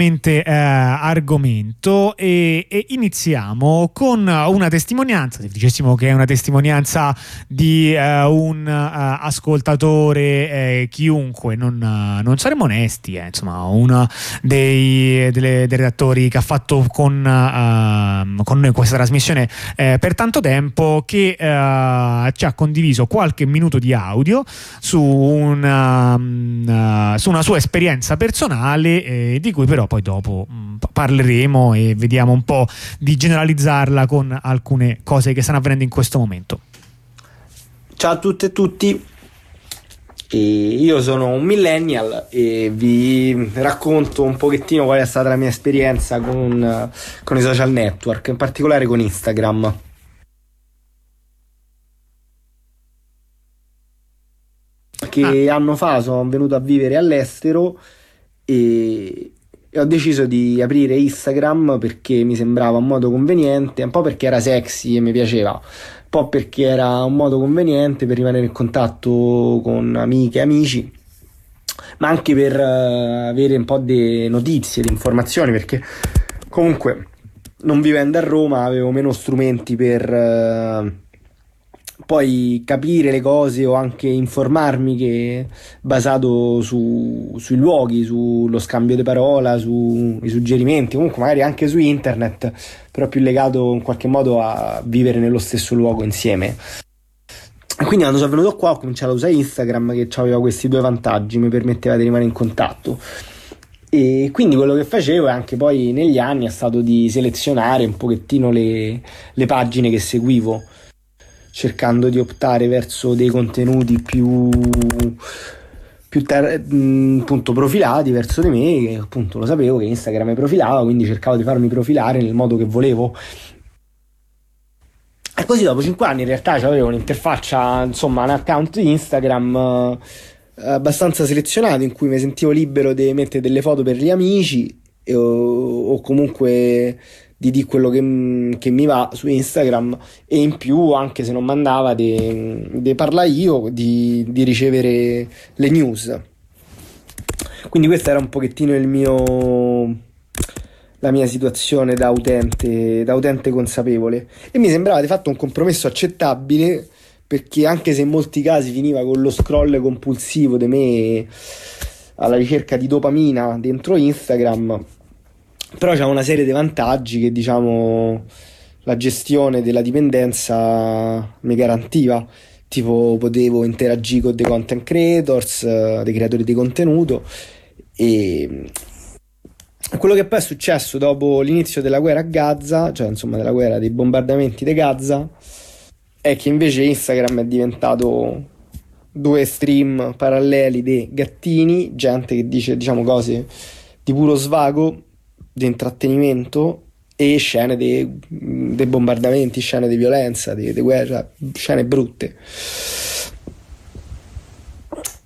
eh, argomento e, e, iniziamo con una testimonianza, dicessimo che è una testimonianza di uh, un uh, ascoltatore, eh, chiunque, non, non, saremo onesti, eh, insomma, uno dei, delle, dei, redattori che ha fatto con, ehm, con noi questa trasmissione eh, per tanto tempo, che ci ha condiviso qualche minuto di audio su una, um, su una sua esperienza personale, di cui però poi dopo mh, mm, parleremo e vediamo un po' di generalizzarla con alcune cose che stanno avvenendo in questo momento. Ciao a tutte e tutti, io sono un millennial e vi racconto un pochettino qual è stata la mia esperienza con, con i social network, in particolare con Instagram. Qualche ah. anno fa sono venuto a vivere all'estero e, e ho deciso di aprire Instagram perché mi sembrava un modo conveniente, un po' perché era sexy e mi piaceva, un po' perché era un modo conveniente per rimanere in contatto con amiche e amici, ma anche per uh, avere un po' di notizie, di informazioni, perché comunque non vivendo a Roma avevo meno strumenti per... Poi capire le cose o anche informarmi che basato su, sui luoghi, sullo scambio di parola, sui suggerimenti, comunque magari anche su internet, però più legato in qualche modo a vivere nello stesso luogo insieme. Quindi quando sono venuto qua ho cominciato a usare Instagram che aveva questi due vantaggi, mi permetteva di rimanere in contatto. E quindi quello che facevo anche poi negli anni è stato di selezionare un pochettino le, le pagine che seguivo cercando di optare verso dei contenuti più, più ter- appunto profilati verso di me, che appunto lo sapevo che Instagram mi profilava, quindi cercavo di farmi profilare nel modo che volevo. E così dopo 5 anni in realtà avevo un'interfaccia, insomma, un account Instagram eh, abbastanza selezionato in cui mi sentivo libero di mettere delle foto per gli amici o, o comunque di dire quello che, che, mi va su Instagram e in più anche se non mandava di parlare io di, di, ricevere le news. Quindi questa era un pochettino il mio la mia situazione da utente da utente consapevole. E mi sembrava di fatto un compromesso accettabile perché anche se in molti casi finiva con lo scroll compulsivo di me alla ricerca di dopamina dentro Instagram però c'è una serie di vantaggi che diciamo la gestione della dipendenza mi garantiva. Tipo potevo interagire con dei content creators dei creatori di contenuto e quello che poi è successo dopo l'inizio della guerra a Gaza cioè insomma della guerra dei bombardamenti di Gaza è che invece Instagram è diventato due stream paralleli dei gattini gente che dice diciamo cose di puro svago di intrattenimento e scene dei bombardamenti, scene di violenza, di guerra, scene brutte.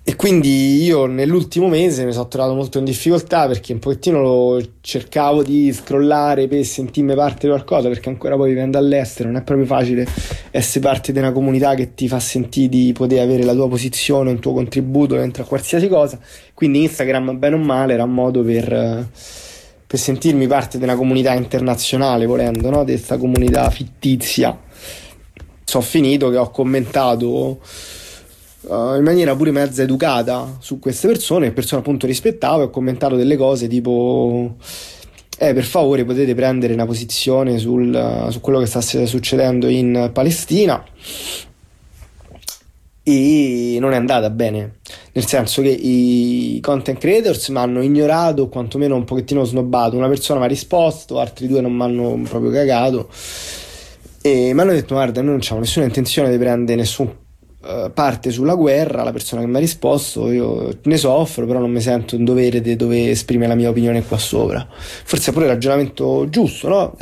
E quindi io nell'ultimo mese mi sono trovato molto in difficoltà perché un pochettino cercavo di scrollare per sentirmi parte di qualcosa perché ancora poi vivendo all'estero non è proprio facile essere parte di una comunità che ti fa sentire di poter avere la tua posizione, un tuo contributo dentro a qualsiasi cosa. Quindi Instagram, bene o male, era un modo per per sentirmi parte una comunità internazionale, volendo, no? di questa comunità fittizia. So finito che ho commentato uh, in maniera pure mezza educata su queste persone, persone appunto rispettavo e ho commentato delle cose tipo eh, per favore potete prendere una posizione sul, su quello che sta succedendo in Palestina e non è andata bene. Nel senso che i content creators mi hanno ignorato o quantomeno un pochettino snobbato. Una persona mi ha risposto altri due non mi hanno proprio cagato. E mi hanno detto guarda noi non abbiamo nessuna intenzione di prendere nessuna uh, parte sulla guerra. La persona che mi ha risposto io ne soffro però non mi sento in dovere di dove esprimere la mia opinione qua sopra. Forse è pure il ragionamento giusto no?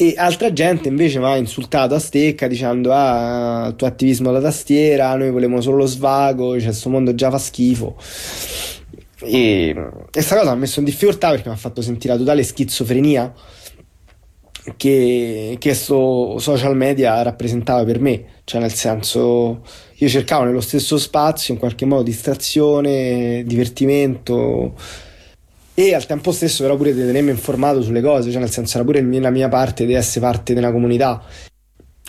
E altra gente invece mi ha insultato a stecca dicendo: Ah, il tuo attivismo da tastiera, noi volevamo solo lo svago, cioè, questo mondo già fa schifo. E questa cosa mi ha messo in difficoltà perché mi ha fatto sentire la totale schizofrenia che questo social media rappresentava per me. Cioè, nel senso, io cercavo nello stesso spazio in qualche modo distrazione, divertimento e al tempo stesso però pure di tenermi informato sulle cose, cioè nel senso era pure la mia parte di essere parte della comunità,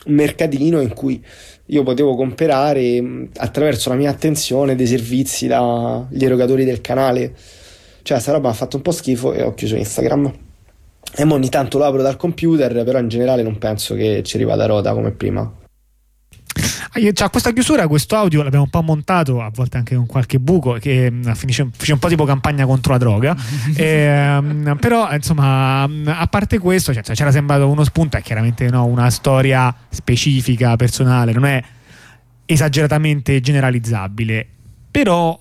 un mercatino in cui io potevo comprare attraverso la mia attenzione dei servizi dagli erogatori del canale, cioè sta roba mi ha fatto un po' schifo e ho chiuso Instagram. E ogni tanto lo apro dal computer, però in generale non penso che ci arriva da rota come prima. C'ha questa chiusura, questo audio l'abbiamo un po' montato, a volte anche con qualche buco, che mm, finisce, finisce un po' tipo campagna contro la droga. e, um, però, insomma, a parte questo, cioè, c'era sembrato uno spunto, è chiaramente no, una storia specifica, personale, non è esageratamente generalizzabile. Però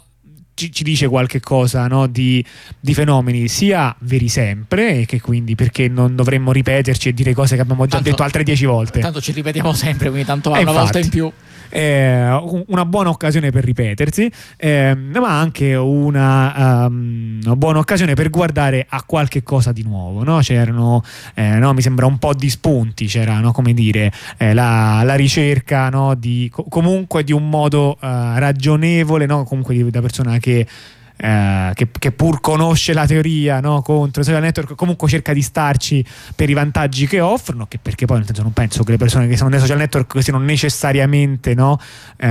ci, ci dice qualche cosa no, di, di, fenomeni sia veri sempre e che quindi perché non dovremmo ripeterci e dire cose che abbiamo già tanto, detto altre dieci volte tanto ci ripetiamo sempre quindi tanto va una infatti, volta in più eh, una buona occasione per ripetersi, eh, ma anche una, um, una, buona occasione per guardare a qualche cosa di nuovo. No? C'erano, eh, no, mi sembra un po' di spunti, c'era no, come dire, eh, la, la, ricerca di, comunque di un modo uh, ragionevole, comunque di, da persona che eh, che, che, pur conosce la teoria no, contro i social network, comunque cerca di starci per i vantaggi che offrono, che perché poi nel senso non penso che le persone che sono nei social network siano necessariamente no, eh,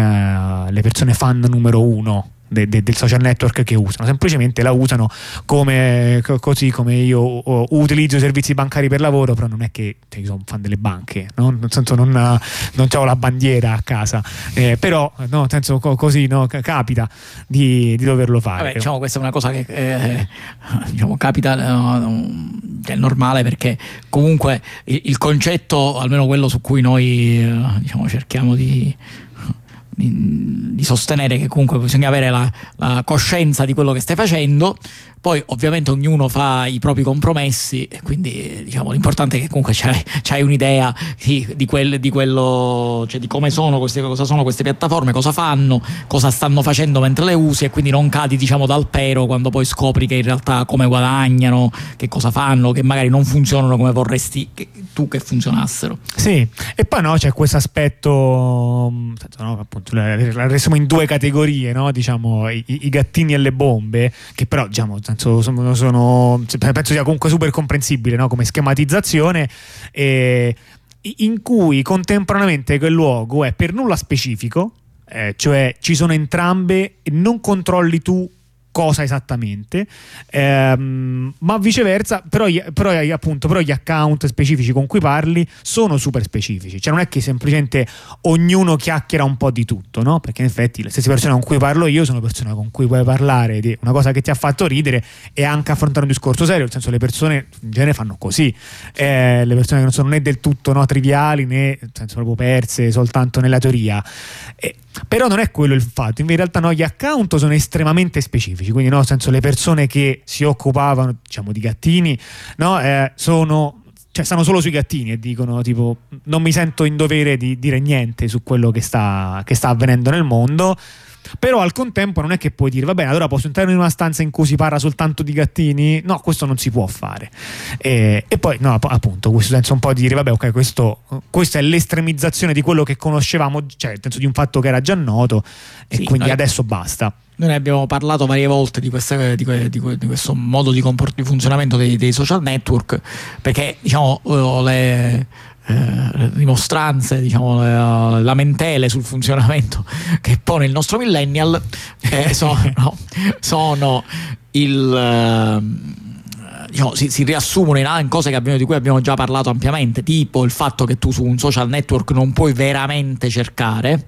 le persone fan numero uno de, de, del social network che usano, semplicemente la usano come, così come io utilizzo i servizi bancari per lavoro, però non è che cioè, io sono fan delle banche, no? nel senso non, non ho la bandiera a casa, eh, però no, nel senso così no, capita di, di, doverlo fare. Vabbè, diciamo, questa è una cosa che eh, diciamo, capita, è normale perché comunque il, il, concetto, almeno quello su cui noi eh, diciamo, cerchiamo di di, sostenere che comunque bisogna avere la, la, coscienza di quello che stai facendo poi ovviamente ognuno fa i propri compromessi, quindi diciamo, l'importante è che comunque c'hai, c'hai un'idea di, di, quel, di, quello, cioè di come sono queste, cosa sono queste piattaforme, cosa fanno, cosa stanno facendo mentre le usi e quindi non cadi diciamo, dal pero quando poi scopri che in realtà come guadagnano, che cosa fanno, che magari non funzionano come vorresti che, tu che funzionassero. Sì, e poi no, c'è questo aspetto, mm, no, appunto, la restiamo in due categorie, no? diciamo, i, i, gattini e le bombe, che però diciamo, senso sono, sono, penso sia comunque super comprensibile no? come schematizzazione e in cui contemporaneamente quel luogo è per nulla specifico eh, cioè ci sono entrambe non controlli tu cosa esattamente, ehm, ma viceversa, però, però, appunto, però gli account specifici con cui parli sono super specifici, cioè non è che semplicemente ognuno chiacchiera un po' di tutto, no? Perché in effetti le stesse persone con cui parlo io sono persone con cui puoi parlare di una cosa che ti ha fatto ridere e anche affrontare un discorso serio, nel senso le persone in genere fanno così, eh, le persone che non sono né del tutto no, triviali né nel senso, proprio perse soltanto nella teoria. E, però non è quello il fatto, in realtà no, gli account sono estremamente specifici, quindi no, nel senso le persone che si occupavano diciamo di gattini no, eh, sono cioè stanno solo sui gattini e dicono tipo non mi sento in dovere di dire niente su quello che sta, che sta avvenendo nel mondo però al contempo non è che puoi dire, va bene, allora posso entrare in una stanza in cui si parla soltanto di gattini? No, questo non si può fare. E, e poi, no, appunto, questo senso un po' di dire, vabbè, ok, questo, questa è l'estremizzazione di quello che conoscevamo, cioè nel senso di un fatto che era già noto, e sì, quindi adesso basta. Noi ne abbiamo parlato varie volte di, queste, di, que, di, di questo modo di, comport- funzionamento dei, dei, social network, perché diciamo, le eh, rimostranze, diciamo, eh, lamentele sul funzionamento che pone il nostro millennial eh, sono, sono, il... Eh, diciamo, si, si, riassumono in, in cose abbiamo, di cui abbiamo già parlato ampiamente, tipo il fatto che tu su un social network non puoi veramente cercare,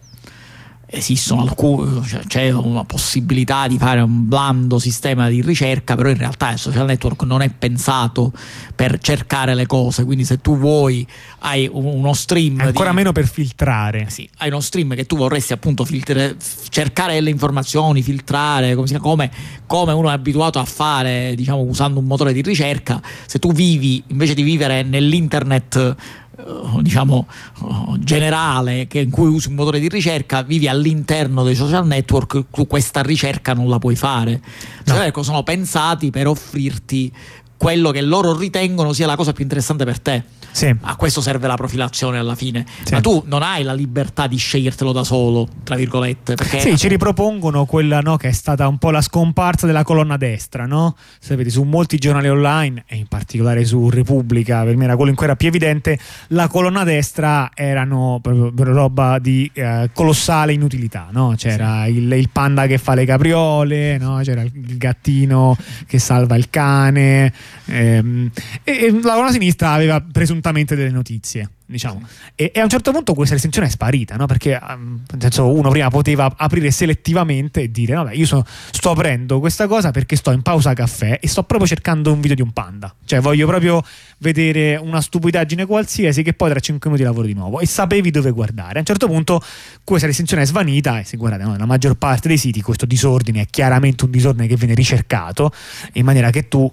esistono alcune, cioè c'è una possibilità di fare un blando sistema di ricerca, però in realtà il social network non è pensato per cercare le cose, quindi se tu vuoi hai uno stream... Ancora di, meno per filtrare. Sì, hai uno stream che tu vorresti appunto filtrare, cercare le informazioni, filtrare, come, come, come uno è abituato a fare, diciamo, usando un motore di ricerca, se tu vivi, invece di vivere nell'internet diciamo generale che in cui usi un motore di ricerca vivi all'interno dei social network tu questa ricerca non la puoi fare no. sono pensati per offrirti quello che loro ritengono sia la cosa più interessante per te. Sì. A questo serve la profilazione alla fine. Sì. Ma tu non hai la libertà di scegliertelo da solo, tra virgolette. Perché Sì, ci ripropongono quella no, che è stata un po' la scomparsa della colonna destra, no? Sapete, su molti giornali online, e in particolare su Repubblica, per me era quello in cui era più evidente, la colonna destra erano proprio roba di eh, colossale inutilità, no? C'era il, il panda che fa le capriole, no? C'era il, gattino che salva il cane, e, e la colonna sinistra aveva presuntamente delle notizie. Diciamo. E, e a un certo punto questa restrizione è sparita, no? perché um, senso, uno prima poteva aprire selettivamente e dire: Vabbè, io so- sto aprendo questa cosa perché sto in pausa caffè e sto proprio cercando un video di un panda. Cioè, voglio proprio vedere una stupidaggine qualsiasi che poi tra 5 minuti lavoro di nuovo. E sapevi dove guardare. A un certo punto questa restrizione è svanita e se guardate, no, nella maggior parte dei siti questo disordine è chiaramente un disordine che viene ricercato in maniera che tu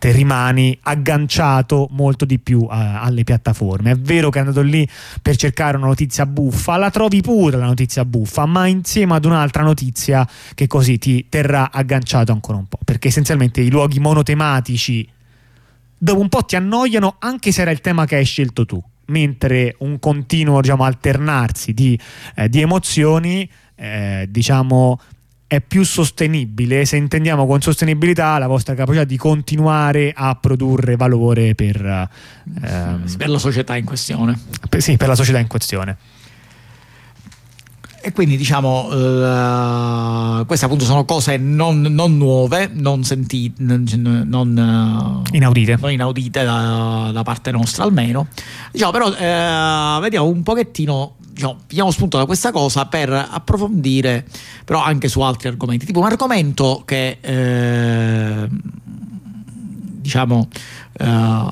rimani agganciato molto di più eh, alle piattaforme. È vero che è andato lì per cercare una notizia buffa, la trovi pure la notizia buffa, ma insieme ad un'altra notizia che così ti terrà agganciato ancora un po', perché essenzialmente i luoghi monotematici dopo un po' ti annoiano anche se era il tema che hai scelto tu, mentre un continuo diciamo, alternarsi di, eh, di emozioni eh, diciamo è più sostenibile se intendiamo con sostenibilità la vostra capacità di continuare a produrre valore per, ehm, per la società in questione. per- sì, per la società in questione. E quindi diciamo, eh, queste appunto sono cose non, non nuove, non sentite, non, non, eh, Inaudite. non inaudite da, da parte nostra almeno. Diciamo, però eh, vediamo un pochettino, diciamo, prendiamo spunto da questa cosa per approfondire però anche su altri argomenti. Tipo un argomento che eh, diciamo eh,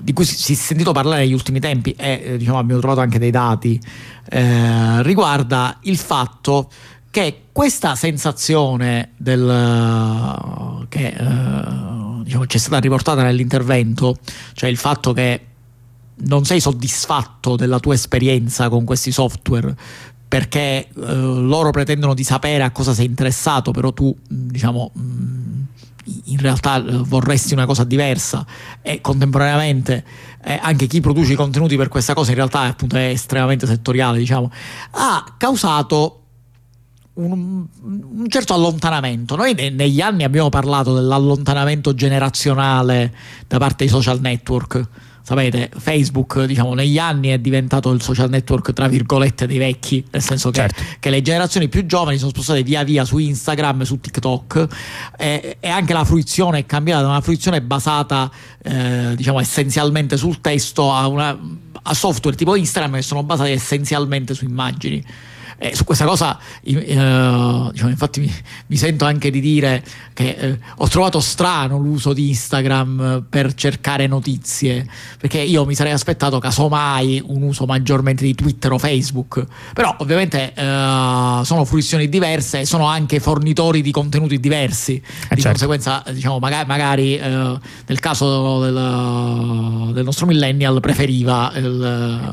di cui si si è sentito parlare negli ultimi tempi e eh, diciamo, abbiamo trovato anche dei dati eh, riguarda il fatto che questa sensazione del, che eh, diciamo, ci è stata riportata nell'intervento, cioè il fatto che non sei soddisfatto della tua esperienza con questi software perché eh, loro pretendono di sapere a cosa sei interessato, però tu mh, diciamo mh, in realtà eh, vorresti una cosa diversa e contemporaneamente eh, anche chi produce i contenuti per questa cosa in realtà appunto è estremamente settoriale, diciamo, ha causato un, un certo allontanamento. Noi ne- negli anni abbiamo parlato dell'allontanamento generazionale da parte dei social network. Sapete, Facebook, diciamo, negli anni è diventato il social network, tra virgolette, dei vecchi, nel senso che, Certo. che le generazioni più giovani sono spostate via via su Instagram, su TikTok e, e anche la fruizione è cambiata da una fruizione basata, eh, diciamo, essenzialmente sul testo a, una, a software tipo Instagram che sono basati essenzialmente su immagini. E su questa cosa, eh, diciamo, infatti, mi, mi sento anche di dire che eh, ho trovato strano l'uso di Instagram eh, per cercare notizie, perché io mi sarei aspettato casomai un uso maggiormente di Twitter o Facebook. Però, ovviamente, eh, sono fruizioni diverse e sono anche fornitori di contenuti diversi. di certo. conseguenza, diciamo, maga- magari, eh, nel caso del, del nostro millennial preferiva il.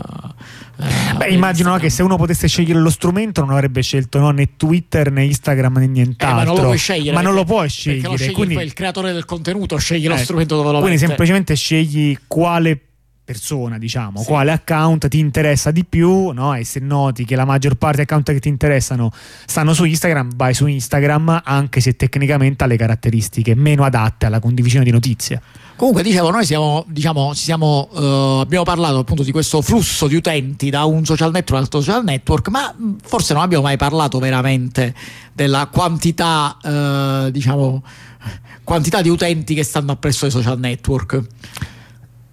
Eh, Beh, immagino no, che se uno potesse scegliere lo strumento non avrebbe scelto no, né Twitter né Instagram né Eh, nient'altro. ma non lo puoi scegliere. Ma non lo puoi perché lo scegliere. sceglie quindi, il, creatore del contenuto, sceglie lo eh, strumento dove lo quindi mette. semplicemente scegli quale persona, diciamo, Sì. quale account ti interessa di più, no? E se noti che la maggior parte degli account che ti interessano stanno su Instagram, vai su Instagram, anche se tecnicamente ha le caratteristiche meno adatte alla condivisione di notizie. Comunque, dicevo, noi siamo, diciamo, ci siamo, eh, abbiamo parlato appunto di questo flusso di utenti da un social network all'altro social network, ma mh, forse non abbiamo mai parlato veramente della quantità, eh, diciamo, quantità di utenti che stanno appresso ai social network.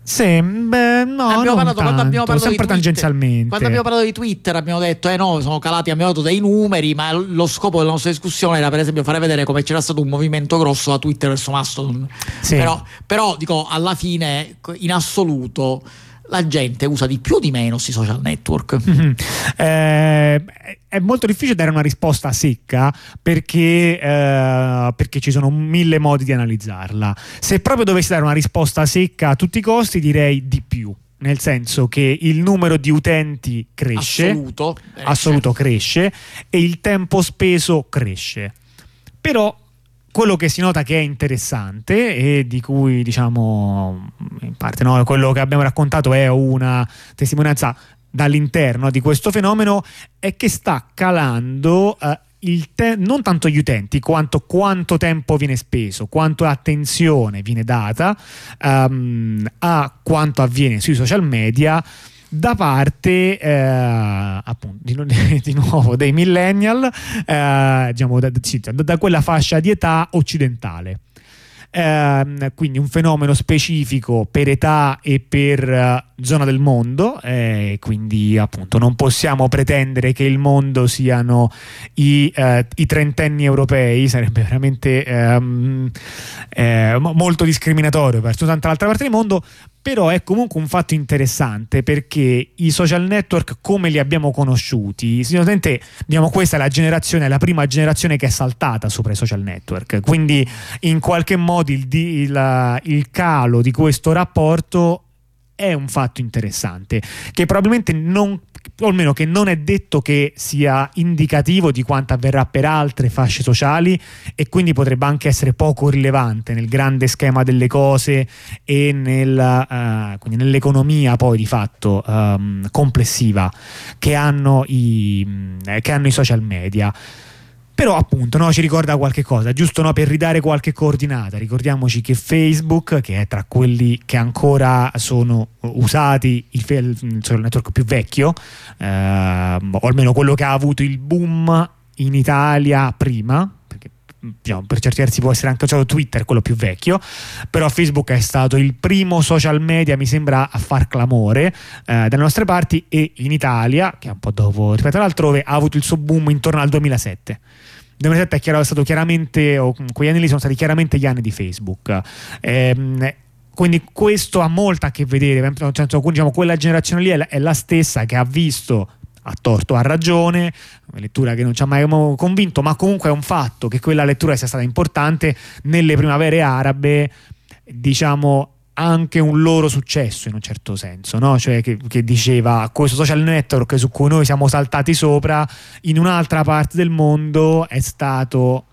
Sì, beh, no, abbiamo parlato, quando abbiamo tanto, parlato sempre tangenzialmente. Quando abbiamo parlato di Twitter abbiamo detto, eh no, sono calati, abbiamo dato dei numeri, ma lo scopo della nostra discussione era per esempio fare vedere come c'era stato un movimento grosso da Twitter verso Mastodon. Sì. Però, però, dico, alla fine, in assoluto, la gente usa di più o di meno questi social network. Mhm. Eh, è molto difficile dare una risposta secca perché, eh, perché ci sono mille modi di analizzarla. Se proprio dovessi dare una risposta secca a tutti i costi, direi di più. Nel senso che il numero di utenti cresce, Assoluto. Assoluto cresce, e il tempo speso cresce. Però quello che si nota che è interessante e di cui diciamo in parte no, quello che abbiamo raccontato è una testimonianza dall'interno di questo fenomeno è che sta calando eh, te- non tanto gli utenti quanto quanto tempo viene speso, quanto attenzione viene data um, a quanto avviene sui social media da parte eh, appunto di, di, nuovo dei millennial eh, diciamo da, da, quella fascia di età occidentale. Eh, quindi un fenomeno specifico per età e per uh, zona del mondo, eh, quindi appunto non possiamo pretendere che il mondo siano i, uh, i trentenni europei, sarebbe veramente um, eh, molto discriminatorio verso tanta altra parte del mondo, però è comunque un fatto interessante perché i social network come li abbiamo conosciuti, sicuramente diciamo questa è la generazione, la prima generazione che è saltata sopra i social network, quindi in qualche modo il, il, il calo di questo rapporto è un fatto interessante che probabilmente non o almeno che non è detto che sia indicativo di quanto avverrà per altre fasce sociali e quindi potrebbe anche essere poco rilevante nel grande schema delle cose e nel, uh, nell'economia poi di fatto um, complessiva che hanno, i, che hanno i social media però appunto no, ci ricorda qualche cosa, giusto no, per ridare qualche coordinata. Ricordiamoci che Facebook, che è tra quelli che ancora sono usati, il, il network più vecchio, eh, o almeno quello che ha avuto il boom in Italia prima, diciamo, per certi versi può essere anche usato Twitter, quello più vecchio, però Facebook è stato il primo social media, mi sembra, a far clamore eh, dalle nostre parti e in Italia, che è un po' dopo rispetto all'altrove, ha avuto il suo boom intorno al 2007. 2007 è, chiaro, è stato chiaramente, o quegli anni lì sono stati chiaramente gli anni di Facebook. Ehm, quindi questo ha molto a che vedere, diciamo, quella generazione lì è la, è la stessa che ha visto a torto a ragione, una lettura che non ci ha mai convinto, ma comunque è un fatto che quella lettura sia stata importante nelle primavere arabe, diciamo anche un loro successo in un certo senso, no? cioè che, che, diceva questo social network su cui noi siamo saltati sopra, in un'altra parte del mondo è stato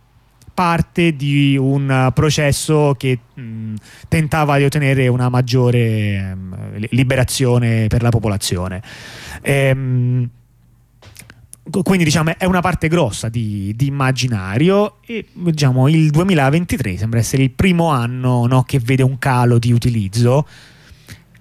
parte di un processo che mh, tentava di ottenere una maggiore mh, liberazione per la popolazione. Ehm, quindi diciamo è una parte grossa di, di immaginario e diciamo il 2023 sembra essere il primo anno no, che vede un calo di utilizzo.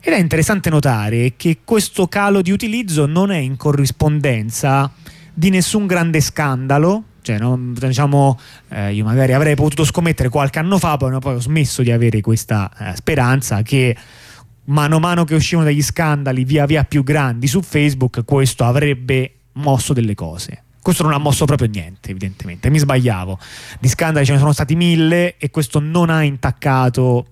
Ed è interessante notare che questo calo di utilizzo non è in corrispondenza di nessun grande scandalo cioè, no, diciamo, eh, io magari avrei potuto scommettere qualche anno fa, poi, poi ho smesso di avere questa eh, speranza che mano a mano che uscivano degli scandali via via più grandi su Facebook, questo avrebbe mosso delle cose. Questo non ha mosso proprio niente, evidentemente. Mi sbagliavo. Di scandali ce ne sono stati mille e questo non ha intaccato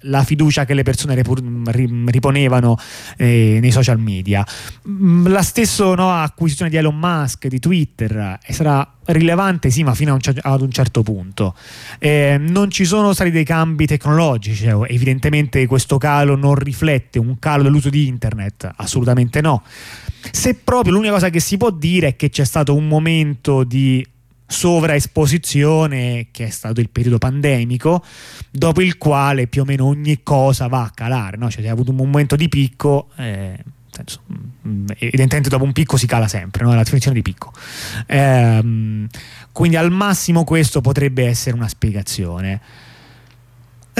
la fiducia che le persone riponevano eh, nei social media. Mm, la stessa no, acquisizione di Elon Musk, di Twitter, eh, sarà rilevante, sì, ma fino un, ad un certo punto. Eh, non ci sono stati dei cambi tecnologici, cioè, evidentemente questo calo non riflette un calo dell'uso di internet, assolutamente no. Se proprio l'unica cosa che si può dire è che c'è stato un momento di sovraesposizione che è stato il periodo pandemico dopo il quale più o meno ogni cosa va a calare no? cioè si è avuto un momento di picco eh, senso, mm, evidentemente dopo un picco si cala sempre no? la definizione di picco eh, quindi al massimo questo potrebbe essere una spiegazione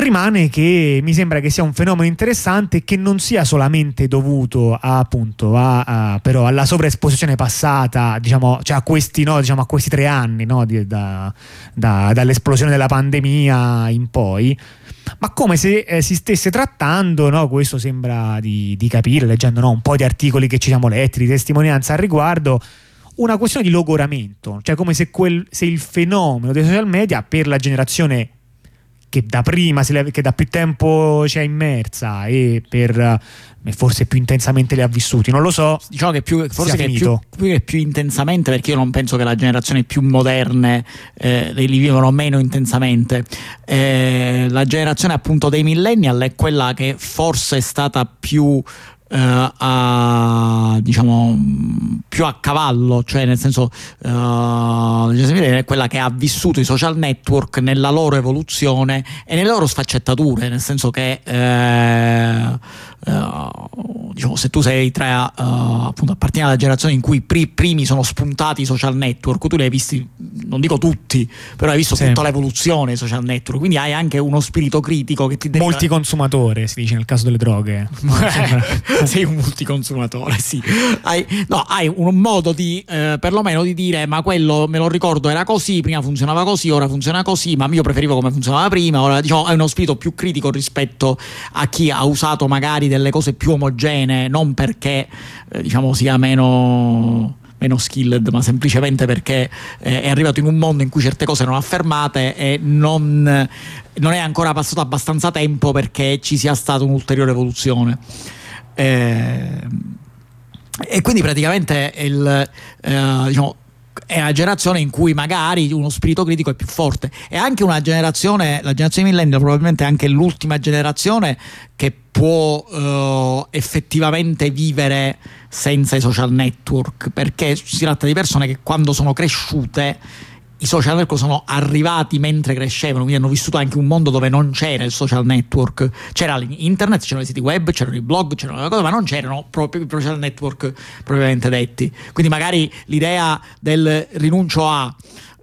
rimane che mi sembra che sia un fenomeno interessante che non sia solamente dovuto a, appunto a, a, però alla sovraesposizione passata diciamo, cioè a, questi, no, diciamo, a questi tre anni no, di, da, da, dall'esplosione della pandemia in poi. Ma come se eh, si stesse trattando, no, questo sembra di, di capire leggendo un po' di articoli che ci siamo letti, di testimonianza al riguardo, una questione di logoramento, cioè come se, quel, se il fenomeno dei social media per la generazione che da prima, che da più tempo ci è immersa e per eh, forse più intensamente li ha vissuti, non lo so. Diciamo che più, forse che più, più, più, intensamente, perché io non penso che la generazione più moderne eh, li vivano meno intensamente. Eh, la generazione appunto dei millennial è quella che forse è stata più Uh, a, diciamo più a cavallo, cioè nel senso uh, è quella che ha vissuto i social network nella loro evoluzione e nelle loro sfaccettature, nel senso che uh, Uh, diciamo, se tu sei tra uh, appunto appartieni alla generazione in cui i primi sono spuntati i social network, tu li hai visti, non dico tutti, però hai visto sì. tutta l'evoluzione dei social network, quindi hai anche uno spirito critico che ti deve... Multiconsumatore si dice nel caso delle droghe. sei un multiconsumatore, sì. Hai, no, hai un modo di, eh, perlomeno di dire, ma quello me lo ricordo era così, prima funzionava così, ora funziona così, ma io preferivo come funzionava prima, ora diciamo hai uno spirito più critico rispetto a chi ha usato magari delle cose più omogenee, non perché eh, diciamo sia meno meno skilled, ma semplicemente perché eh, è arrivato in un mondo in cui certe cose erano affermate e non, non, è ancora passato abbastanza tempo perché ci sia stata un'ulteriore evoluzione. Eh, e quindi praticamente il, eh, diciamo, è una generazione in cui magari uno spirito critico è più forte. È anche una generazione, la generazione millennial probabilmente è anche l'ultima generazione che può uh, effettivamente vivere senza i social network, perché si tratta di persone che quando sono cresciute i social network sono arrivati mentre crescevano, quindi hanno vissuto anche un mondo dove non c'era il social network, c'era l'internet, c'erano i siti web, c'erano i blog, c'erano le cose, ma non c'erano proprio i social network propriamente detti. Quindi magari l'idea del rinuncio a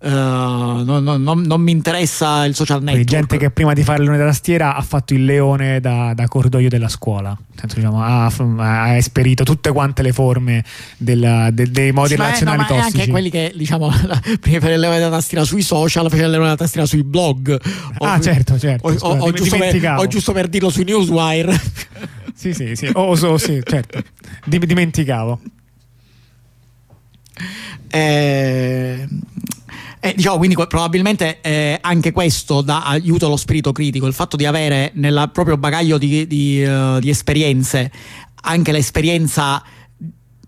Uh, non, non, non, mi interessa il social network. Quindi gente che prima di fare il leone da tastiera ha fatto il leone da, da corridoio della scuola, Senso, diciamo, ha, ha, esperito tutte quante le forme del, del, dei modi sì, relazionali no, tossici. anche quelli che diciamo prima di fare il leone da tastiera sui social, facevano il leone da tastiera sui blog. Ah, o, certo, certo. O, o, o, giusto per, o, giusto per, dirlo sui newswire. sì, sì, sì. O, so, sì, certo. Dimenticavo. Eh, eh, diciamo, quindi probabilmente eh, anche questo dà aiuto allo spirito critico, il fatto di avere nel proprio bagaglio di, di, uh, di esperienze anche l'esperienza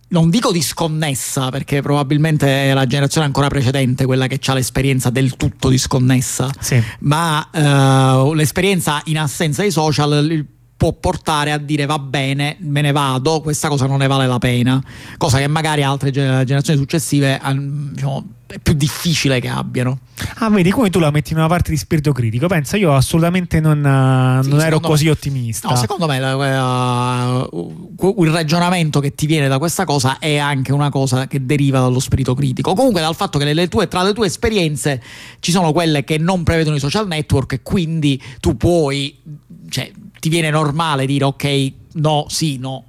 non dico disconnessa, perché probabilmente è la generazione ancora precedente quella che ha l'esperienza del tutto disconnessa, sì. ma uh, l'esperienza in assenza dei social può portare a dire va bene, me ne vado, questa cosa non ne vale la pena, cosa che magari altre generazioni successive diciamo, è più difficile che abbiano. Ah, vedi come tu la metti in una parte di spirito critico? Pensa, io assolutamente non, sì, non ero così me, ottimista. No, secondo me uh, il ragionamento che ti viene da questa cosa è anche una cosa che deriva dallo spirito critico. Comunque dal fatto che le tue, tra le tue esperienze ci sono quelle che non prevedono i social network e quindi tu puoi, cioè, ti viene normale dire ok, no, sì, no,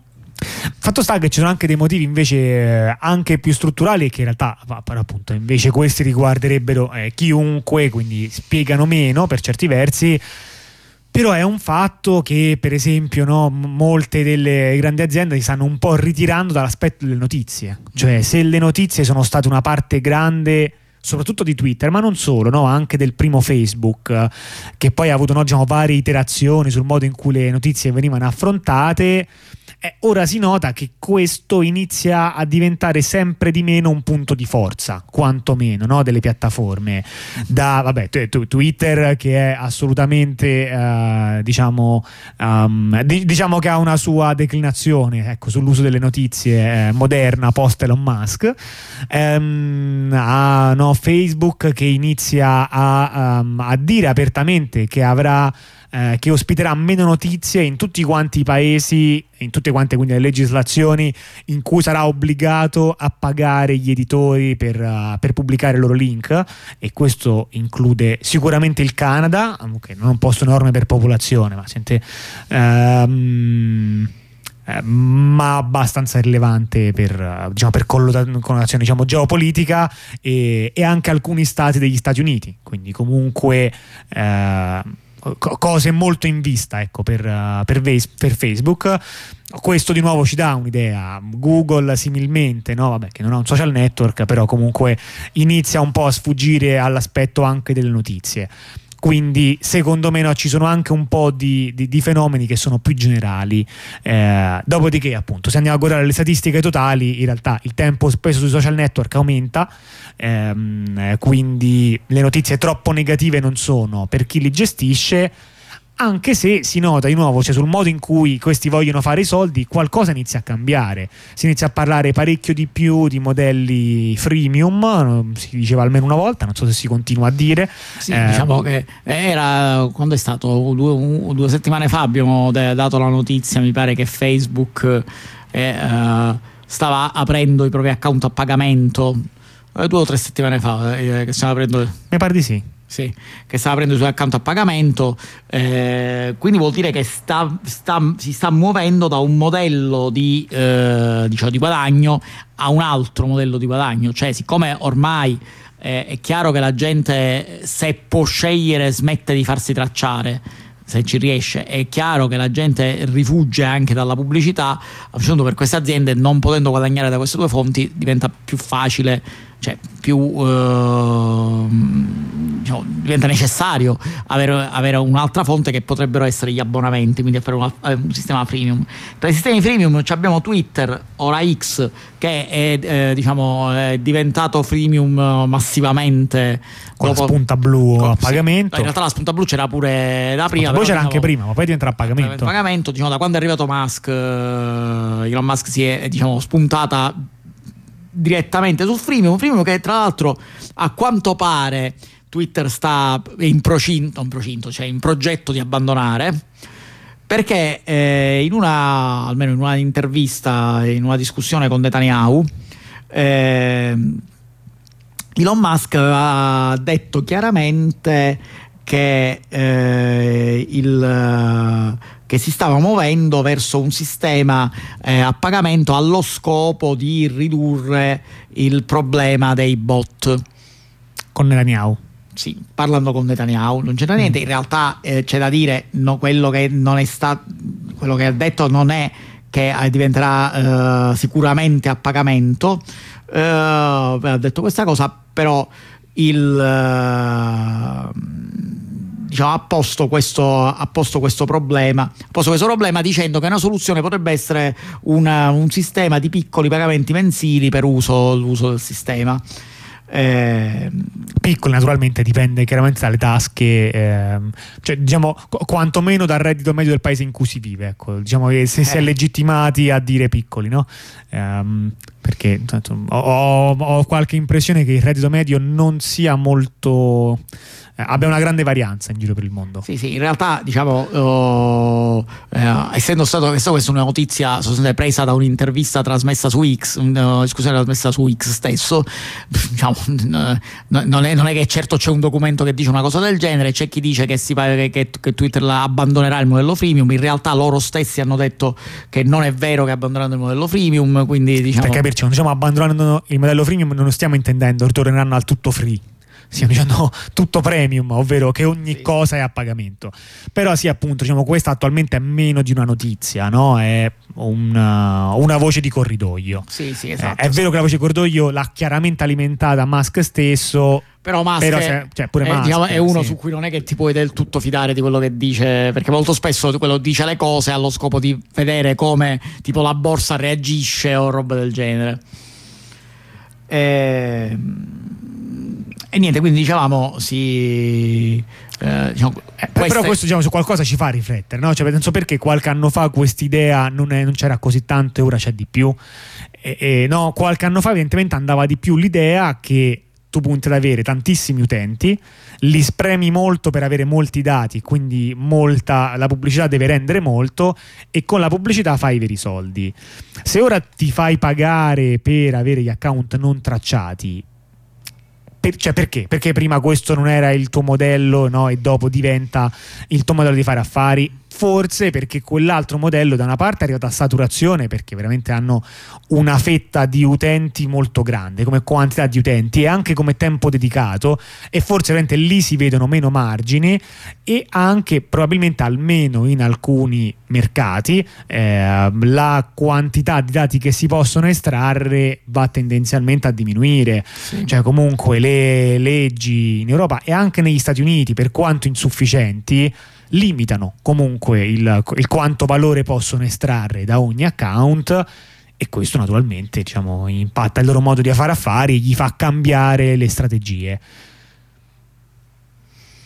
Fatto sta che ci sono anche dei motivi invece eh, anche più strutturali che in realtà appunto invece questi riguarderebbero eh, chiunque, quindi spiegano meno per certi versi. Però è un fatto che, per esempio, no, molte delle grandi aziende si stanno un po' ritirando dall'aspetto delle notizie. Cioè, se le notizie sono state una parte grande soprattutto di Twitter, ma non solo, no? anche del primo Facebook, che poi ha avuto no, diciamo, varie iterazioni sul modo in cui le notizie venivano affrontate. Eh, ora si nota che questo inizia a diventare sempre di meno un punto di forza, quantomeno, no? delle piattaforme. Da, vabbè, t- t- Twitter che è assolutamente, uh, diciamo, um, di- diciamo che ha una sua declinazione ecco, sull'uso delle notizie eh, moderna post Elon Musk. Um, ha no, Facebook che inizia a, um, a dire apertamente che avrà eh, che ospiterà meno notizie in tutti quanti i paesi, in tutte quante quindi le legislazioni in cui sarà obbligato a pagare gli editori per, uh, per pubblicare i loro link. E questo include sicuramente il Canada, che non un posto enorme per popolazione, ma sente... Um, ma abbastanza rilevante per, diciamo, per connotazione diciamo, geopolitica e, e, anche alcuni stati degli Stati Uniti, quindi comunque eh, cose molto in vista ecco, per, per, per, Facebook. Questo di nuovo ci dà un'idea. Google similmente, no? Vabbè, che non ha un social network, però comunque inizia un po' a sfuggire all'aspetto anche delle notizie quindi secondo me no, ci sono anche un po' di, di, di fenomeni che sono più generali. Eh, dopodiché appunto se andiamo a guardare le statistiche totali in realtà il tempo speso sui social network aumenta ehm, quindi le notizie troppo negative non sono. Per chi li gestisce anche se si nota di nuovo, cioè sul modo in cui questi vogliono fare i soldi, qualcosa inizia a cambiare. Si inizia a parlare parecchio di più di modelli freemium, si diceva almeno una volta, non so se si continua a dire. Sì, eh, diciamo che era quando è stato due, due settimane fa abbiamo dato la notizia, mi pare che Facebook eh, uh, stava aprendo i propri account a pagamento eh, due o tre settimane fa eh, che stiamo aprendo. Mi pare di sì sì, che stava prendendo il suo account a pagamento, eh, quindi vuol dire che sta, sta, si sta muovendo da un modello di, eh, diciamo, di, guadagno a un altro modello di guadagno, cioè siccome ormai eh, è chiaro che la gente se può scegliere smette di farsi tracciare, se ci riesce, è chiaro che la gente rifugge anche dalla pubblicità, a un certo punto per queste aziende non potendo guadagnare da queste due fonti diventa più facile cioè più eh, diciamo, diventa necessario avere, avere, un'altra fonte che potrebbero essere gli abbonamenti, quindi avere un, un, sistema freemium. Tra i sistemi freemium abbiamo Twitter, ora X, che è, eh, diciamo, è diventato freemium massivamente con dopo, la spunta blu con, a pagamento. In realtà la spunta blu c'era pure da prima. Poi c'era anche prima, ma poi diventa a pagamento. pagamento diciamo, da quando è arrivato Musk, uh, Elon Musk si è diciamo, spuntata direttamente su freemium, freemium che tra l'altro a quanto pare Twitter sta in procinto, in procinto, cioè in progetto di abbandonare perché eh, in una, almeno in una intervista, in una discussione con Netanyahu, eh, Elon Musk ha detto chiaramente che eh, il che si stava muovendo verso un sistema eh, a pagamento allo scopo di ridurre il problema dei bot. Con Netanyahu. Sì, parlando con Netanyahu, non c'era niente. Mm. In realtà eh, c'è da dire, no, quello, che non è stato, quello che ha detto non è che eh, diventerà eh, sicuramente a pagamento. Eh, ha detto questa cosa, però il diciamo, ha, posto questo, ha posto questo problema, ha posto questo problema dicendo che una soluzione potrebbe essere una, un sistema di piccoli pagamenti mensili per uso, l'uso del sistema. Eh, piccoli naturalmente dipende chiaramente dalle tasche eh, cioè diciamo qu- quantomeno dal reddito medio del paese in cui si vive ecco diciamo che se si è eh. legittimati a dire piccoli no eh, perché tanto, ho, ho, qualche impressione che il reddito medio non sia molto eh, abbia una grande varianza in giro per il mondo. Sì, sì, in realtà diciamo, uh, eh, essendo stato questa è una notizia presa da un'intervista trasmessa su X, una discussione trasmessa su X stesso, diciamo, non, è, non, è, che certo c'è un documento che dice una cosa del genere, c'è chi dice che, si, che, che, Twitter abbandonerà il modello freemium, in realtà loro stessi hanno detto che non è vero che abbandoneranno il modello freemium, quindi diciamo... Per capirci, non diciamo abbandonando il modello freemium non stiamo intendendo ritorneranno al tutto free stiamo dicendo tutto premium, ovvero che ogni sì. cosa è a pagamento. Però sì, appunto, diciamo, questa attualmente è meno di una notizia, no? È una, una voce di corridoio. Sì, sì, esatto. Eh, è vero che la voce di corridoio l'ha chiaramente alimentata Musk stesso. Però Musk, però è, cioè, pure Musk, diciamo, è uno sì. su cui non è che ti puoi del tutto fidare di quello che dice, perché molto spesso quello dice le cose allo scopo di vedere come tipo la borsa reagisce o roba del genere. Ehm e niente, quindi dicevamo, si. Eh, diciamo, eh, queste... Però questo diciamo, su qualcosa ci fa riflettere, no? Cioè, penso perché qualche anno fa quest'idea non, non c'era così tanto e ora c'è di più. E, e, no, qualche anno fa evidentemente andava di più l'idea che tu punti ad avere tantissimi utenti, li spremi molto per avere molti dati, quindi molta, la pubblicità deve rendere molto e con la pubblicità fai i veri soldi. Se ora ti fai pagare per avere gli account non tracciati, per, cioè perché? Perché prima questo non era il tuo modello no? e dopo diventa il tuo modello di fare affari? Forse perché quell'altro modello da una parte è arrivato a saturazione perché veramente hanno una fetta di utenti molto grande come quantità di utenti e anche come tempo dedicato e forse veramente lì si vedono meno margini e anche probabilmente almeno in alcuni mercati eh, la quantità di dati che si possono estrarre va tendenzialmente a diminuire sì. cioè comunque le leggi in Europa e anche negli Stati Uniti per quanto insufficienti limitano comunque il, il quanto valore possono estrarre da ogni account e questo naturalmente diciamo, impatta il loro modo di fare affari, gli fa cambiare le strategie.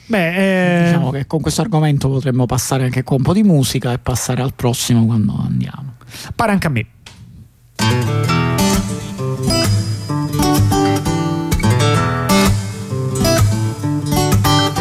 Beh, eh... diciamo che con questo argomento potremmo passare anche con un po' di musica e passare al prossimo quando andiamo. Pare anche a me.